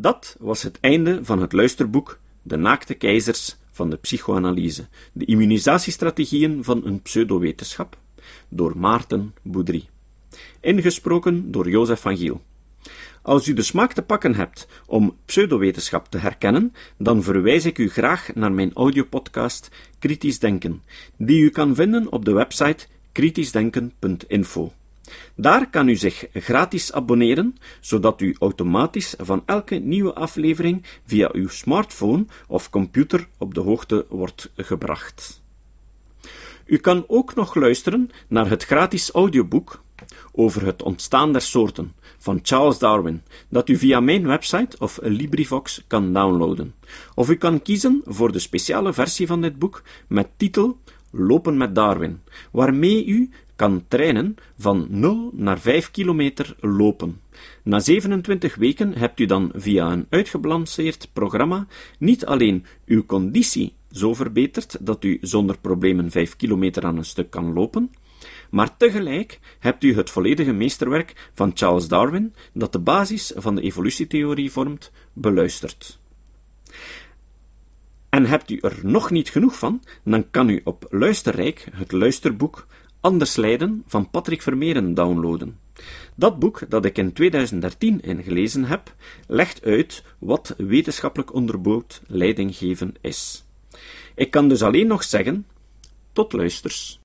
Dat was het einde van het luisterboek De naakte keizers van de psychoanalyse, de immunisatiestrategieën van een pseudowetenschap, door Maarten Boudry. Ingesproken door Jozef van Giel. Als u de smaak te pakken hebt om pseudowetenschap te herkennen, dan verwijs ik u graag naar mijn audiopodcast Kritisch Denken, die u kan vinden op de website kritischdenken.info. Daar kan u zich gratis abonneren, zodat u automatisch van elke nieuwe aflevering via uw smartphone of computer op de hoogte wordt gebracht. U kan ook nog luisteren naar het gratis audioboek over het ontstaan der soorten van Charles Darwin, dat u via mijn website of LibriVox kan downloaden. Of u kan kiezen voor de speciale versie van dit boek met titel Lopen met Darwin, waarmee u kan trainen van 0 naar 5 kilometer lopen. Na 27 weken hebt u dan via een uitgebalanceerd programma niet alleen uw conditie zo verbeterd dat u zonder problemen 5 kilometer aan een stuk kan lopen, maar tegelijk hebt u het volledige meesterwerk van Charles Darwin, dat de basis van de evolutietheorie vormt, beluisterd. En hebt u er nog niet genoeg van, dan kan u op Luisterrijk het luisterboek Anders lijden van Patrick Vermeeren downloaden. Dat boek, dat ik in 2013 ingelezen heb, legt uit wat wetenschappelijk onderbouwd leidinggeven is. Ik kan dus alleen nog zeggen: tot luisters.